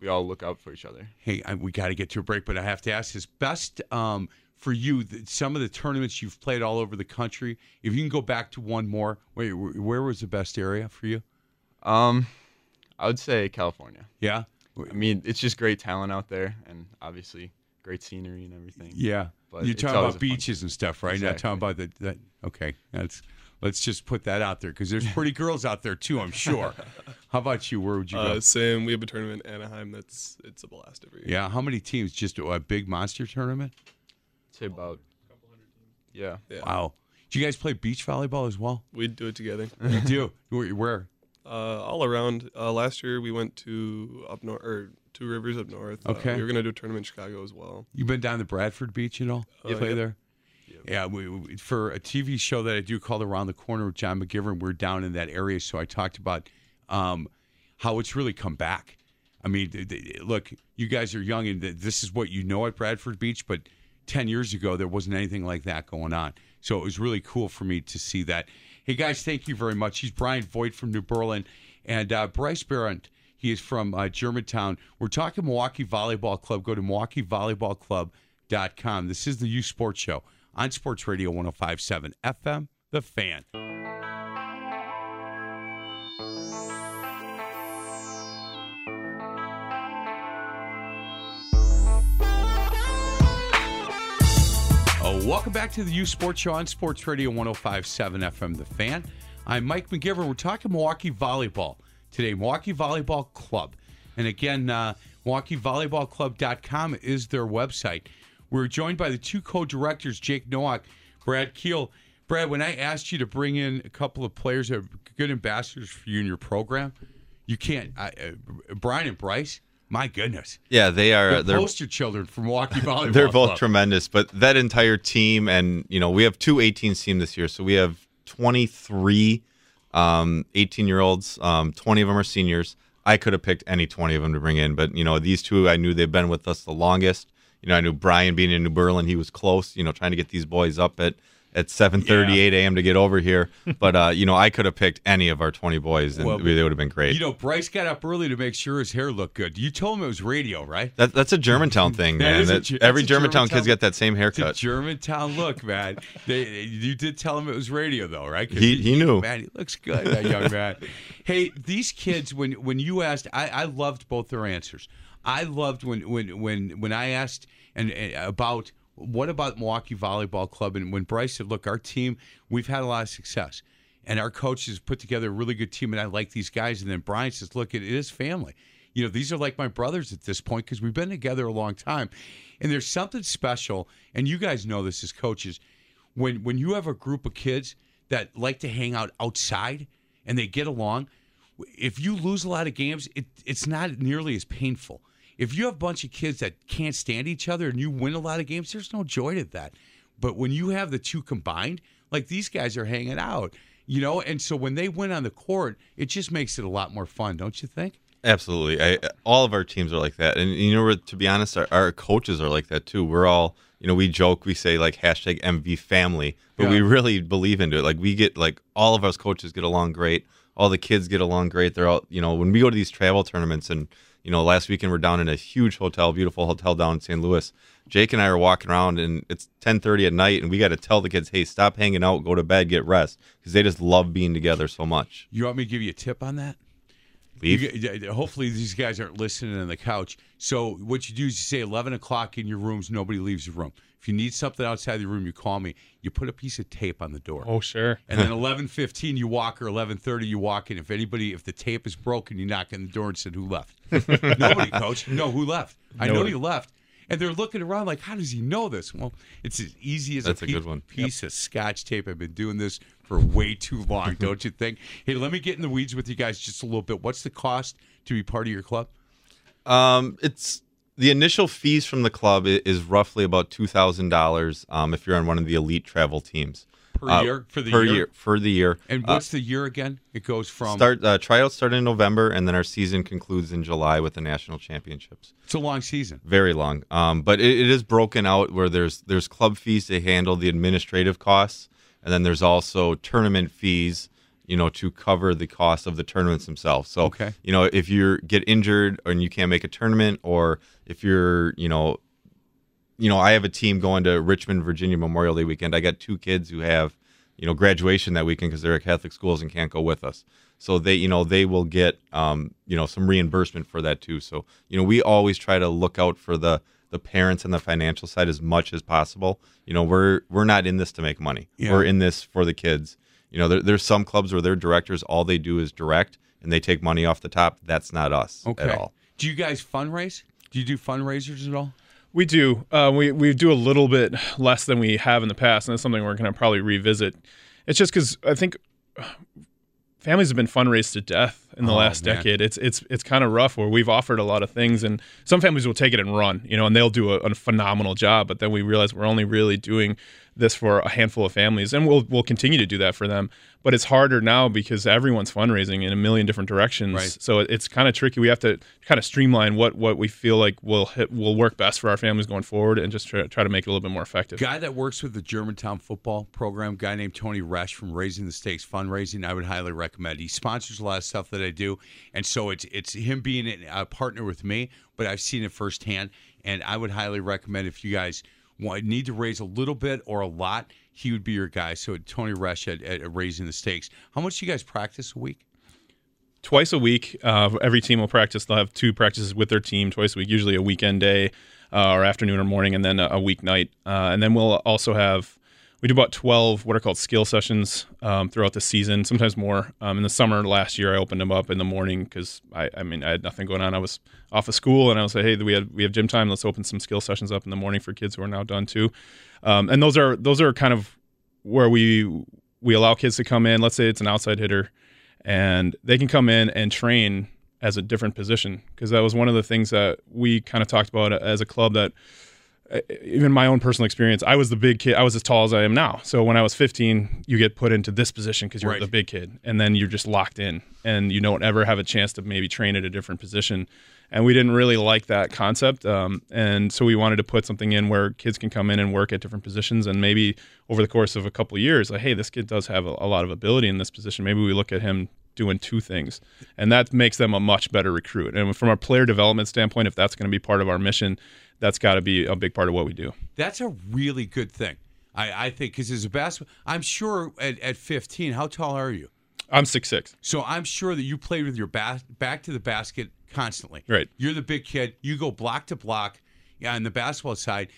we all look out for each other. Hey, I, we got to get to a break, but I have to ask: Is best um, for you th- some of the tournaments you've played all over the country? If you can go back to one more, wait, where was the best area for you? Um, I would say California. Yeah. I mean, it's just great talent out there, and obviously great scenery and everything. Yeah, But you're talking about beaches and stuff, right? Not talking about the, that. Okay, that's. Let's just put that out there because there's pretty girls out there too. I'm sure. How about you? Where would you go? Uh, same. We have a tournament in Anaheim that's it's a blast every year. yeah. How many teams? Just a big monster tournament? I'd say about. Yeah. Yeah. Wow. Do you guys play beach volleyball as well? We do it together. You do. Where? where? uh, all around. Uh, last year we went to up north or Two Rivers up north. Uh, Okay. we were gonna do a tournament in Chicago as well. You've been down to Bradford Beach at all? You Uh, play yep. there? Yeah, we, we, for a TV show that I do called Around the Corner with John McGivern, we're down in that area. So I talked about um, how it's really come back. I mean, look, you guys are young, and th- this is what you know at Bradford Beach, but 10 years ago, there wasn't anything like that going on. So it was really cool for me to see that. Hey, guys, thank you very much. He's Brian Voigt from New Berlin, and uh, Bryce Barrett. He is from uh, Germantown. We're talking Milwaukee Volleyball Club. Go to MilwaukeeVolleyballClub.com. This is the Youth Sports Show on Sports Radio 1057 FM, The Fan. Oh, welcome back to the Youth Sports Show on Sports Radio 1057 FM The Fan. I'm Mike McGivern. We're talking Milwaukee Volleyball today, Milwaukee Volleyball Club. And again, uh, MilwaukeeVolleyballClub.com is their website. We're joined by the two co directors, Jake Nowak, Brad Keel. Brad, when I asked you to bring in a couple of players that are good ambassadors for you in your program, you can't. I, uh, Brian and Bryce, my goodness. Yeah, they are. They're They're poster children from Milwaukee Volleyball they're both Club. tremendous, but that entire team, and you know, we have two 18 team this year, so we have 23 um, 18 year olds. Um, 20 of them are seniors. I could have picked any 20 of them to bring in, but you know, these two, I knew they've been with us the longest. You know, I knew Brian being in New Berlin, he was close. You know, trying to get these boys up at at 7:38 a.m. to get over here. But uh, you know, I could have picked any of our 20 boys, and Well, they would have been great. You know, Bryce got up early to make sure his hair looked good. You told him it was radio, right? that, that's a Germantown thing, man. a That- Ge- every Germantown, Germantown- kid's got that same It's a haircut. Germantown look, man. They, you did tell him it was radio, though, right? 'Cause He- he knew. Man, he looks good, that young man. hey, these kids, when when you asked, I, I loved both their answers. I loved when when when when I asked and, and about what about Milwaukee Volleyball Club, and when Bryce said, "Look, our team, we've had a lot of success." And our coaches put together a really good team, and I like these guys. And then Brian says, "Look, it is family. You know, these are like my brothers at this point because we've been together a long time. And there's something special, and you guys know this as coaches, when when you have a group of kids that like to hang out outside and they get along. If you lose a lot of games, it, it's not nearly as painful. If you have a bunch of kids that can't stand each other and you win a lot of games, there's no joy to that. But when you have the two combined, like these guys are hanging out, you know, and so when they win on the court, it just makes it a lot more fun, don't you think? Absolutely. I, all of our teams are like that. And, you know, to be honest, our, our coaches are like that too. We're all, you know, we joke, we say like hashtag MV family, but Yeah. we really believe into it. Like we get like all of us coaches get along great. All the kids get along great. They're all, you know, when we go to these travel tournaments and, you know, last weekend we're down in a huge hotel, beautiful hotel down in St. Louis. Jake and I are walking around and it's 10:30 at night and we got to tell the kids, "Hey, stop hanging out, go to bed, get rest," because they just love being together so much. You want me to give you a tip on that? Leave. You hopefully these guys aren't listening on the couch. So what you do is you say 11 o'clock in your rooms, nobody leaves the room. If you need something outside the room, you call me. You put a piece of tape on the door. Oh, sure. And then 11:15 you walk or 11:30 you walk in. If anybody, if the tape is broken, you knock on the door and said, "Who left?" Nobody, coach. No, who left? I know Nobody. you left. And they're looking around like, "How does he know this?" Well, it's as easy as That's a, a pe- good one. piece of Scotch tape. I've been doing this for way too long, don't you think? Hey, let me get in the weeds with you guys just a little bit. What's the cost to be part of your club? Um, it's the initial fees from the club is roughly about two thousand dollars. Um, if you're on one of the elite travel teams Per Uh, year for the per year? year for the year. And Uh, what's the year again? It goes from start uh, tryouts start in November, and then our season concludes in July with the national championships. It's a long season. Very long, um, but it, it is broken out where there's there's club fees to handle the administrative costs, and then there's also tournament fees, you know, to cover the cost of the tournaments themselves. So, Okay. you know, if you get injured and you can't make a tournament, or if you're, you know, you know, I have a team going to Richmond, Virginia Memorial Day weekend. I got two kids who have, you know, graduation that weekend because they're at Catholic schools and can't go with us. So they, you know, they will get, um, you know, some reimbursement for that too. So you know, we always try to look out for the the parents and the financial side as much as possible. You know, we're we're not in this to make money. Yeah. We're in this for the kids. You know, there, there's some clubs where their directors all they do is direct and they take money off the top. That's not us Okay. at all. Do you guys fundraise? Do you do fundraisers at all? We do. Uh, we we do a little bit less than we have in the past, and that's something we're going to probably revisit. It's just because I think uh, families have been fundraised to death in the Oh, last man. decade. It's it's it's kind of rough where we've offered a lot of things, and some families will take it and run, you know, and they'll do a, a phenomenal job. But then we realize we're only really doing this for a handful of families, and we'll we'll continue to do that for them. But it's harder now because everyone's fundraising in a million different directions. Right. So it's kind of tricky. We have to kind of streamline what what we feel like will hit, will work best for our families going forward, and just try, try to make it a little bit more effective. Guy that works with the Germantown football program, guy named Tony Resch from Raising the Stakes Fundraising, I would highly recommend. He sponsors a lot of stuff that I do, and so it's it's him being a partner with me, but I've seen it firsthand, and I would highly recommend if you guys want, need to raise a little bit or a lot, he would be your guy. So Tony Resch at, at Raising the Stakes. How much do you guys practice a week? twice a week. Uh, every team will practice. They'll have two practices with their team twice a week, usually a weekend day uh, or afternoon or morning, and then a, a weeknight. Uh, and then we'll also have we do about 12 what are called skill sessions um, throughout the season, sometimes more. Um, in the summer last year, I opened them up in the morning because I, I mean I had nothing going on. I was off of school, and I was like, hey, we had we have gym time. Let's open some skill sessions up in the morning for kids who are now done too. Um, and those are those are kind of where we we allow kids to come in. Let's say it's an outside hitter and they can come in and train as a different position because that was one of the things that we kind of talked about as a club that even my own personal experience i was the big kid i was as tall as i am now. So when i was 15 you get put into this position because you're Right. the big kid and then you're just locked in and you don't ever have a chance to maybe train at a different position. And we didn't really like that concept um, and so we wanted to put something in where kids can come in and work at different positions and maybe over the course of a couple of years like hey this kid does have a, a lot of ability in this position. Maybe we look at him doing two things and that makes them a much better recruit. And from a player development standpoint if that's going to be part of our mission that's got to be a big part of what we do That's a really good thing. I, I think because as a basketball, I'm sure at, at 15, how tall are you? i'm six six So I'm sure that you played with your back back to the basket constantly. Right. You're the big kid. You go block to block. Yeah, on the basketball side,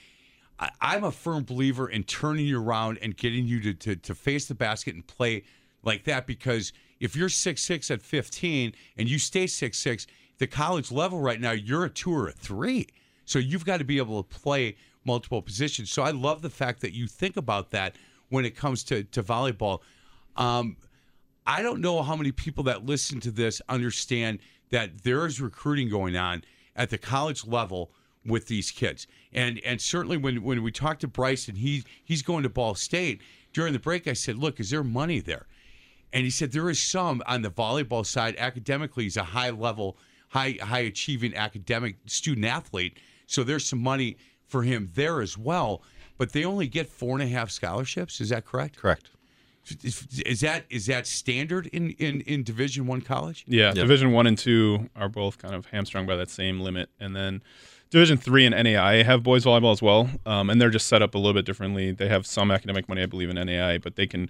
I, I'm a firm believer in turning you around and getting you to, to to face the basket and play like that because if you're six six at 15 and you stay six six, the college level right now, you're a two or a three. So you've got to be able to play multiple positions. So I love the fact that you think about that when it comes to to volleyball. Um, I don't know how many people that listen to this understand that there is recruiting going on at the college level with these kids. And and certainly when when we talked to Bryce and he he's going to Ball State during the break, I said, "Look, is there money there?" And he said there is some on the volleyball side. Academically, he's a high level, high high achieving academic student athlete. So there's some money for him there as well. But they only get four and a half scholarships. Is that correct? Correct. Is, is that is that standard in in, in Division One college? Yeah, Yep. Division One and Two are both kind of hamstrung by that same limit, and then Division Three and NAIA have boys volleyball as well, um, and they're just set up a little bit differently. They have some academic money, I believe, in NAIA, but they can,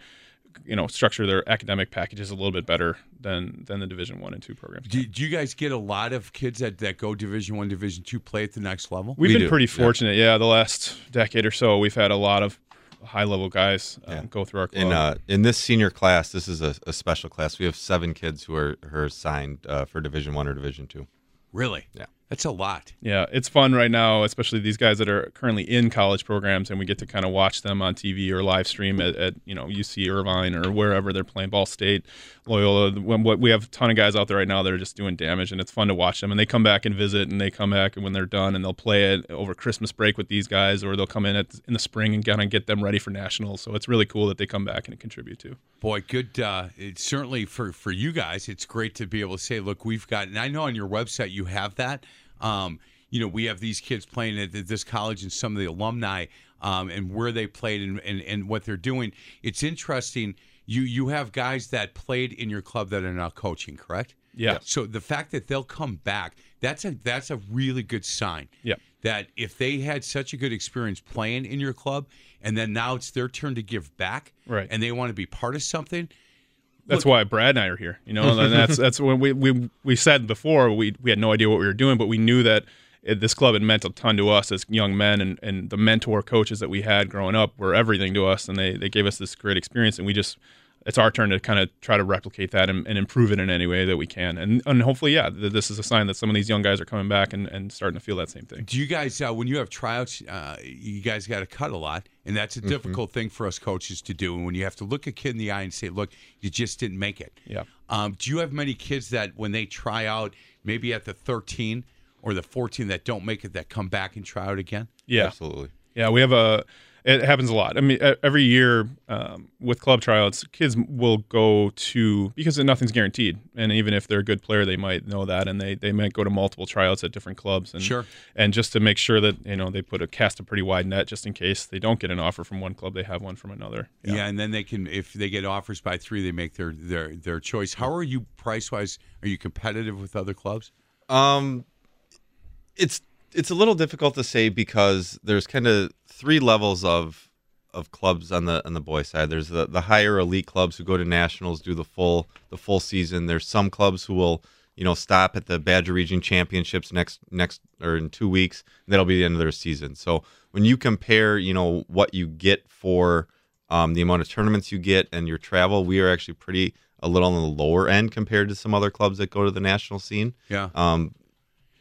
you know, structure their academic packages a little bit better than than the Division One and Two programs. Do, do you guys get a lot of kids that, that go Division One, Division Two play at the next level? We've We been do, pretty yeah. fortunate, yeah. The last decade or so, we've had a lot of high level guys um, Yeah. go through our club. In uh, in this senior class, this is a, a special class. We have seven kids who are who are signed uh, for Division One or Division Two. Really? Yeah. That's a lot. Yeah, it's fun right now, especially these guys that are currently in college programs, and we get to kind of watch them on TV or live stream at, at you know UC Irvine or wherever they're playing, Ball State, Loyola. When what we have a ton of guys out there right now that are just doing damage, and it's fun to watch them. And they come back and visit, and they come back and when they're done, and they'll play it over Christmas break with these guys, or they'll come in at, in the spring and kind of get them ready for nationals. So it's really cool that they come back and contribute too. Boy, good. Uh, it's certainly for for you guys, it's great to be able to say, look, we've got. And I know on your website you have that. Um, you know, we have these kids playing at this college and some of the alumni um, and where they played and, and and what they're doing. It's interesting. You you have guys that played in your club that are now coaching, correct? Yeah. So the fact that they'll come back, that's a that's a really good sign. Yeah. That if they had such a good experience playing in your club, and then now it's their turn to give back, Right. And they want to be part of something. That's why Brad and I are here. You know, and that's that's when we we we said before we we had no idea what we were doing, but we knew that this club had meant a ton to us as young men, and and the mentor coaches that we had growing up were everything to us, and they they gave us this great experience, and we just. It's our turn to kind of try to replicate that and, and improve it in any way that we can, and and hopefully, yeah, th- this is a sign that some of these young guys are coming back and, and starting to feel that same thing. Do you guys, uh, when you have tryouts, uh, you guys got to cut a lot, and that's a Mm-hmm. difficult thing for us coaches to do. And when you have to look a kid in the eye and say, "Look, you just didn't make it." Yeah. Um, do you have many kids that when they try out, maybe at the 13 or the 14, that don't make it, that come back and try out again? Yeah, Absolutely. Yeah, we have a. It happens a lot. I mean, every year um, with club tryouts, kids will go to because nothing's guaranteed, and even if they're a good player, they might know that, and they they might go to multiple tryouts at different clubs, and Sure. and just to make sure that you know they put a cast a pretty wide net just in case they don't get an offer from one club, they have one from another. Yeah. and then they can, if they get offers by three, they make their their their choice. How are you price wise? Are you competitive with other clubs? Um, it's it's a little difficult to say because there's kind of three levels of of clubs on the on the boy side. There's the, the higher elite clubs who go to nationals, do the full the full season. There's some clubs who will you know stop at the Badger Region Championships next next or in two weeks. And that'll be the end of their season. So when you compare, you know what you get for um, the amount of tournaments you get and your travel, we are actually pretty a little on the lower end compared to some other clubs that go to the national scene. Yeah. Um,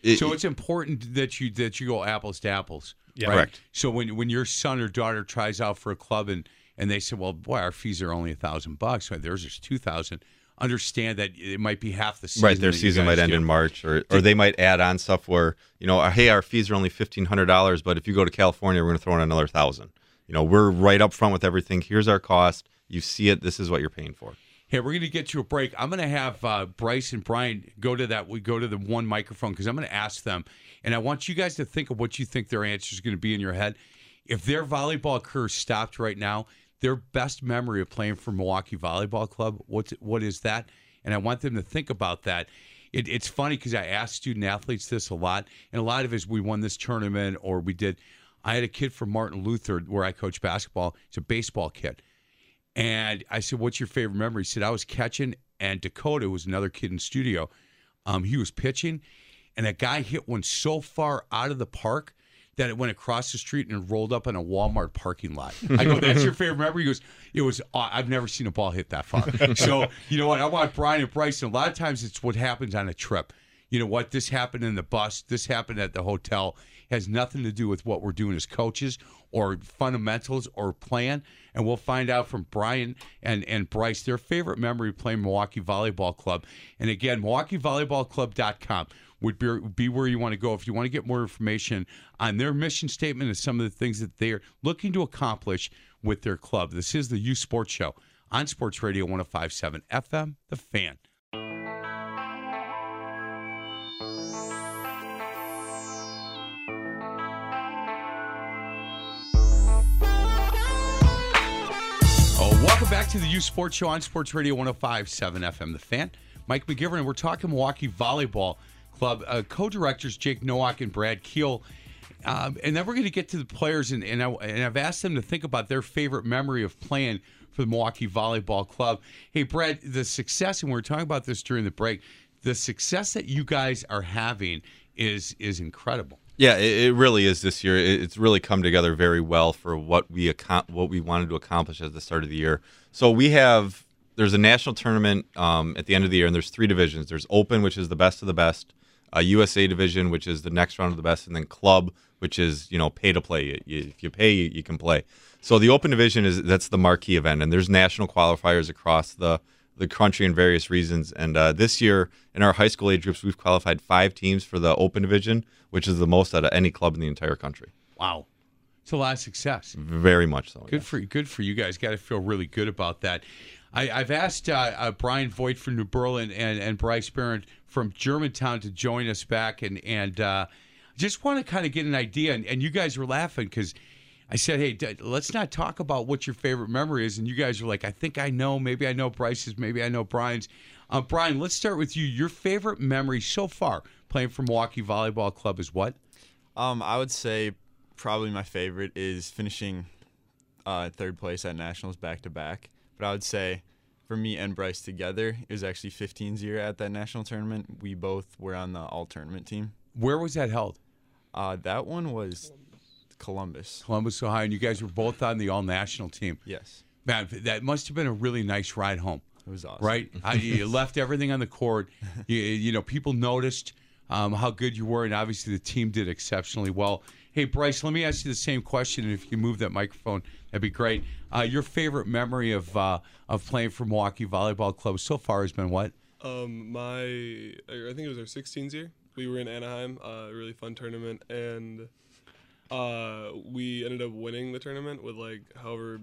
it- So it's important that you that you go apples to apples. Yeah. right? Correct. So when when your son or daughter tries out for a club and and they say, well, boy, our fees are only a thousand bucks. Right? Theirs is two thousand. Understand that it might be half the season. right their season guys might end in march or, or they might add on stuff where you know hey our fees are only $1500 but if you go to california we're going to throw in another thousand you know we're right up front with everything here's our cost you see it this is what you're paying for Hey, we're going to get to a break. I'm going to have uh, Bryce and Brian go to that. We go to the one microphone because I'm going to ask them, and I want you guys to think of what you think their answer is going to be in your head. If their volleyball career stopped right now, their best memory of playing for Milwaukee Volleyball Club, what's what is that? And I want them to think about that. It, it's funny because I ask student athletes this a lot, and a lot of it is we won this tournament or we did. I had a kid from Martin Luther where I coach basketball. He's a baseball kid. And I said, "What's your favorite memory?" He said, "I was catching, and Dakota was another kid in studio. Um, he was pitching, and a guy hit one so far out of the park that it went across the street and rolled up in a Walmart parking lot. I go, "That's your favorite memory?" He goes, "It was. aw- I've never seen a ball hit that far." so you know what? I want Brian and Bryson. A lot of times, it's what happens on a trip. You know what? This happened in the bus. This happened at the hotel. Has nothing to do with what we're doing as coaches or fundamentals or plan. And we'll find out from Brian and, and Bryce their favorite memory playing Milwaukee Volleyball Club. And again, MilwaukeeVolleyballClub.com would be, be where you want to go if you want to get more information on their mission statement and some of the things that they're looking to accomplish with their club. This is the Youth Sports Show on Sports Radio 1057 FM, The Fan. Back to the Youth Sports Show on Sports Radio 105.7 FM. The Fan. Mike McGivern, and we're talking Milwaukee Volleyball Club uh, co-directors Jake Nowak and Brad Keel. Um, and then we're going to get to the players, and, and, I, and I've asked them to think about their favorite memory of playing for the Milwaukee Volleyball Club. Hey, Brad, the success, and we were talking about this during the break, the success that you guys are having is is incredible. Yeah, it, it really is this year. It, it's really come together very well for what we what we wanted to accomplish at the start of the year. So we have there's a national tournament um, at the end of the year, and there's three divisions. There's Open, which is the best of the best, a USA division, which is the next round of the best, and then Club, which is you know pay to play. If you pay, you, you can play. So the Open division is that's the marquee event, and there's national qualifiers across the the country in various reasons. And uh, this year, in our high school age groups, we've qualified five teams for the Open division, which is the most out of any club in the entire country. Wow, it's a lot of success. Very much so. Good for good for you guys. Got to feel really good about that. I, have asked uh, uh, Brian Voigt from New Berlin and, and Bryce Barron from Germantown to join us back, and and uh, just want to kind of get an idea. And, and you guys were laughing because I said, hey, d- let's not talk about what your favorite memory is. And you guys were like, I think I know. Maybe I know Bryce's. Maybe I know Brian's. Uh, Brian, let's start with you. Your favorite memory so far playing for Milwaukee Volleyball Club is what? Um, I would say probably my favorite is finishing uh, third place at nationals back to back. But I would say for me and Bryce together, it was actually 15's year at that national tournament. We both were on the all tournament team. Where was that held? Uh, that one was Columbus. Columbus, Ohio. And you guys were both on the all national team. Yes. Man, that must have been a really nice ride home. It was awesome. Right? I, you left everything on the court. You, you know, people noticed um, how good you were, and obviously the team did exceptionally well. Hey, Bryce, let me ask you the same question, and if you move that microphone, that'd be great. Uh, your favorite memory of uh, of playing for Milwaukee Volleyball Club so far has been what? Um, my I think it was our 16th year. We were in Anaheim, uh, a really fun tournament, and uh, we ended up winning the tournament with like however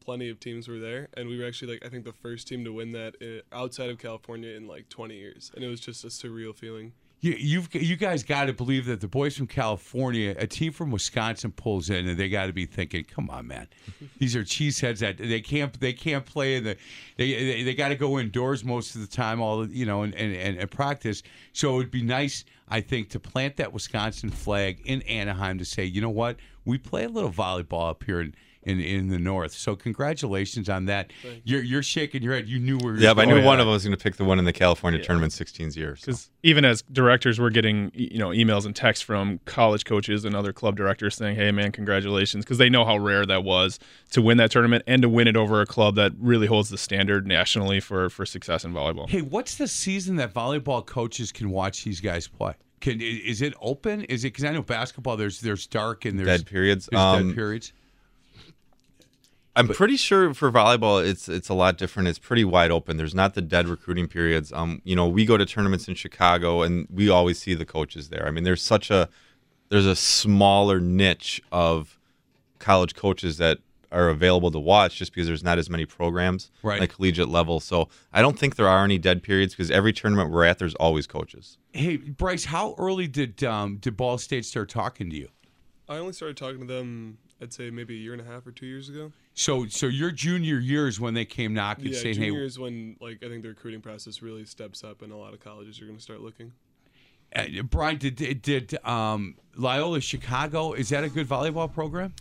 plenty of teams were there, and we were actually like I think the first team to win that uh, outside of California in like 20 years, and it was just a surreal feeling. You, you've you guys got to believe that the boys from California, a team from Wisconsin pulls in, and they got to be thinking, "Come on, man, these are cheeseheads that they can't they can't play in the they they, they got to go indoors most of the time, all you know, and, and and practice. So it would be nice, I think, to plant that Wisconsin flag in Anaheim to say, you know what, we play a little volleyball up here in in, in the north. So congratulations on that. You're you're shaking your head. You knew where. Yeah, but I knew going. one of them was going to pick the one in the California tournament 16's year. So. Because even as directors, we're getting you know emails and texts from college coaches and other club directors saying, "Hey, man, congratulations!" Because they know how rare that was to win that tournament and to win it over a club that really holds the standard nationally for for success in volleyball. Hey, what's the season that volleyball coaches can watch these guys play? Can is it open? Is it because I know basketball? There's there's dark and there's Dead periods. There's Um, dead periods. I'm pretty sure for volleyball, it's it's a lot different. It's pretty wide open. There's not the dead recruiting periods. Um, you know, we go to tournaments in Chicago, and we always see the coaches there. I mean, there's such a there's a smaller niche of college coaches that are available to watch just because there's not as many programs Right. like collegiate level. So I don't think there are any dead periods because every tournament we're at, there's always coaches. Hey, Bryce, how early did um, did Ball State start talking to you? I only started talking to them, I'd say maybe a year and a half or two years ago. So so your junior year is when they came knocking, Yeah, saying, junior "Hey, is when like I think the recruiting process really steps up, and a lot of colleges are going to start looking. uh, Brian, did did, did um, Loyola Chicago is that a good volleyball program?"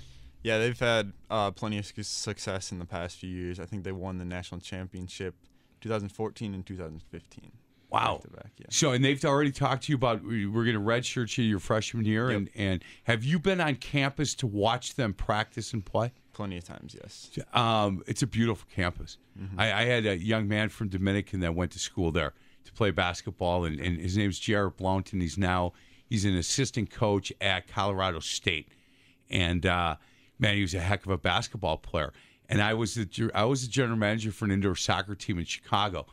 Yeah, they've had uh, plenty of success in the past few years. I think they won the national championship 2014 and 2015. Wow. Back yeah. So, and they've already talked to you about we- we're going to redshirt you your freshman year, Yep. and and have you been on campus to watch them practice and play? Plenty of times, yes. Um, it's a beautiful campus. I, I had a young man from Dominican that went to school there to play basketball, and, and his name's Jared Blount, and he's now he's an assistant coach at Colorado State, and uh, man, he was a heck of a basketball player. And I was the I was the general manager for an indoor soccer team in Chicago,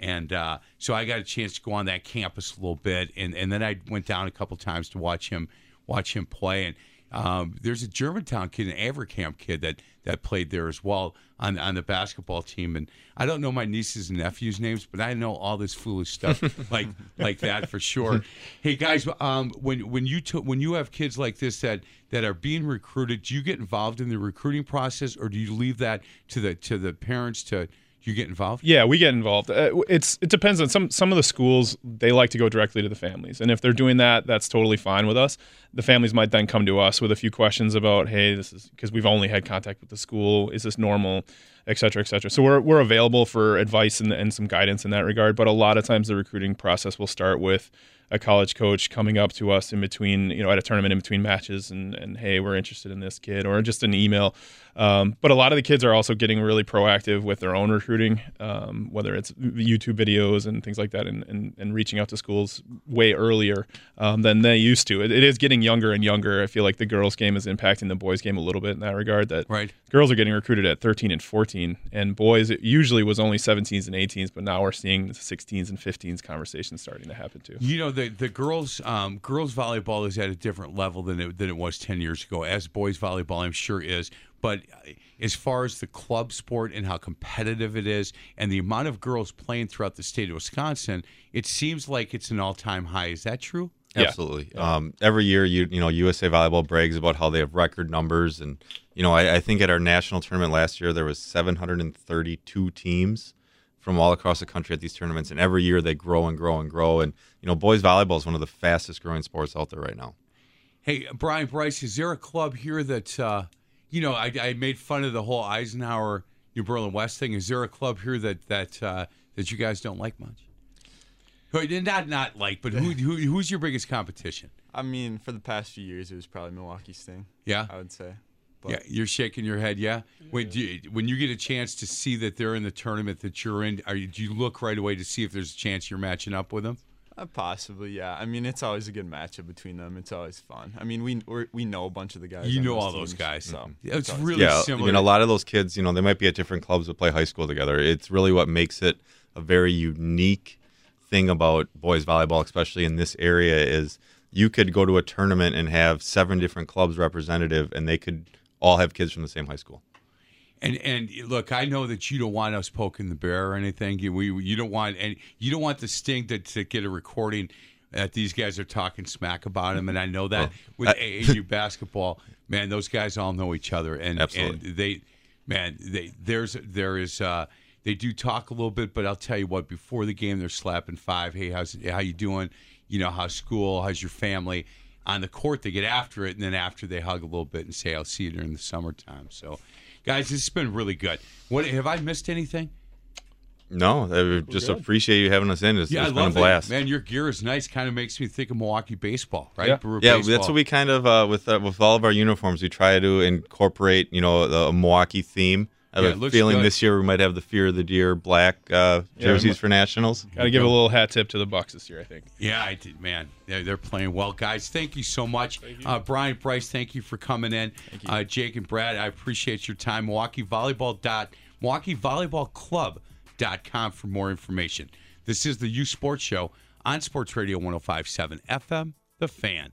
and uh, so I got a chance to go on that campus a little bit, and, and then I went down a couple times to watch him watch him play, and Um, there's a Germantown kid, an Avercamp kid that that played there as well on on the basketball team. And I don't know my nieces and nephews' names, but I know all this foolish stuff like like that for sure. Hey guys, um, when when you to, when you have kids like this that that are being recruited, do you get involved in the recruiting process, or do you leave that to the to the parents to you get involved? Yeah, we get involved. Uh, it's it depends on some some of the schools. They like to go directly to the families, and if they're doing that, that's totally fine with us. The families might then come to us with a few questions about, hey, this is because we've only had contact with the school. Is this normal? Et cetera, et cetera. So we're, we're available for advice and, and some guidance in that regard. But a lot of times the recruiting process will start with a college coach coming up to us in between, you know, at a tournament in between matches and, and hey, we're interested in this kid, or just an email. Um, but a lot of the kids are also getting really proactive with their own recruiting, um, whether it's YouTube videos and things like that, and, and, and reaching out to schools way earlier um, than they used to. It, it is getting younger and younger. I feel like the girls' game is impacting the boys' game a little bit in that regard. That right. girls are getting recruited at 13 and 14, and boys it usually was only 17s and 18s, but now we're seeing the 16s and 15s conversations starting to happen too. You know, the the girls um, girls volleyball is at a different level than it than it was 10 years ago. As boys volleyball, I'm sure is. But as far as the club sport and how competitive it is, and the amount of girls playing throughout the state of Wisconsin, it seems like it's an all time high. Is that true? Absolutely. Um, every year, you you know, USA Volleyball brags about how they have record numbers, and you know, I, I think at our national tournament last year there was 732 teams from all across the country at these tournaments, and every year they grow and grow and grow. And you know, boys volleyball is one of the fastest growing sports out there right now. Hey, Brian Bryce, is there a club here that uh, you know? I, I made fun of the whole Eisenhower New Berlin West thing. Is there a club here that that uh, that you guys don't like much? Who- Not not like, but who, who who's your biggest competition? I mean, for the past few years, it was probably Milwaukee Sting. Yeah? I would say. But Yeah, you're shaking your head. Yeah. When do you, when you get a chance to see that they're in the tournament that you're in, are you, do you look right away to see if there's a chance you're matching up with them? Uh, possibly, yeah. I mean, it's always a good matchup between them. It's always fun. I mean, we we're, we know a bunch of the guys. You know all those teams, guys. So Yeah, it's always really yeah, similar. I mean, a lot of those kids, you know, they might be at different clubs but play high school together. It's really what makes it a very unique thing about boys volleyball, especially in this area, is you could go to a tournament and have seven different clubs representative, and they could all have kids from the same high school. And and look, I know that you don't want us poking the bear or anything. You we you don't want and you don't want the sting to, to get a recording that these guys are talking smack about him. And I know that with AAU basketball, man, those guys all know each other, and Absolutely. and they, man, they there's there is. uh they do talk a little bit, but I'll tell you what. Before the game, they're slapping five. Hey, how's how you doing? You know, how's school? How's your family? On the court, they get after it, and then after they hug a little bit and say, "I'll see you during the summertime." So, guys, this has been really good. What have I missed anything? No, I just appreciate you having us in. It's, Yeah, it's I been a blast. it, man. Your gear is nice. Kind of makes me think of Milwaukee baseball, right? Yeah. Brewer Yeah, baseball. that's what we kind of uh, with uh, with all of our uniforms. We try to incorporate, you know, the Milwaukee theme. I have Yeah, a looks feeling good. this year we might have the Fear of the Deer black uh, jerseys we might- for nationals. Got to give a little hat tip to the Bucks this year, I think. Yeah, I did, man. They're, they're playing well, guys. Thank you so much, Uh, Brian Bryce. Thank you for coming in. Uh, Jake and Brad, I appreciate your time. Milwaukee Volleyball dot Milwaukee Volleyball Club dot com for more information. This is the Youth Sports Show on Sports Radio 105.7 FM. The Fan.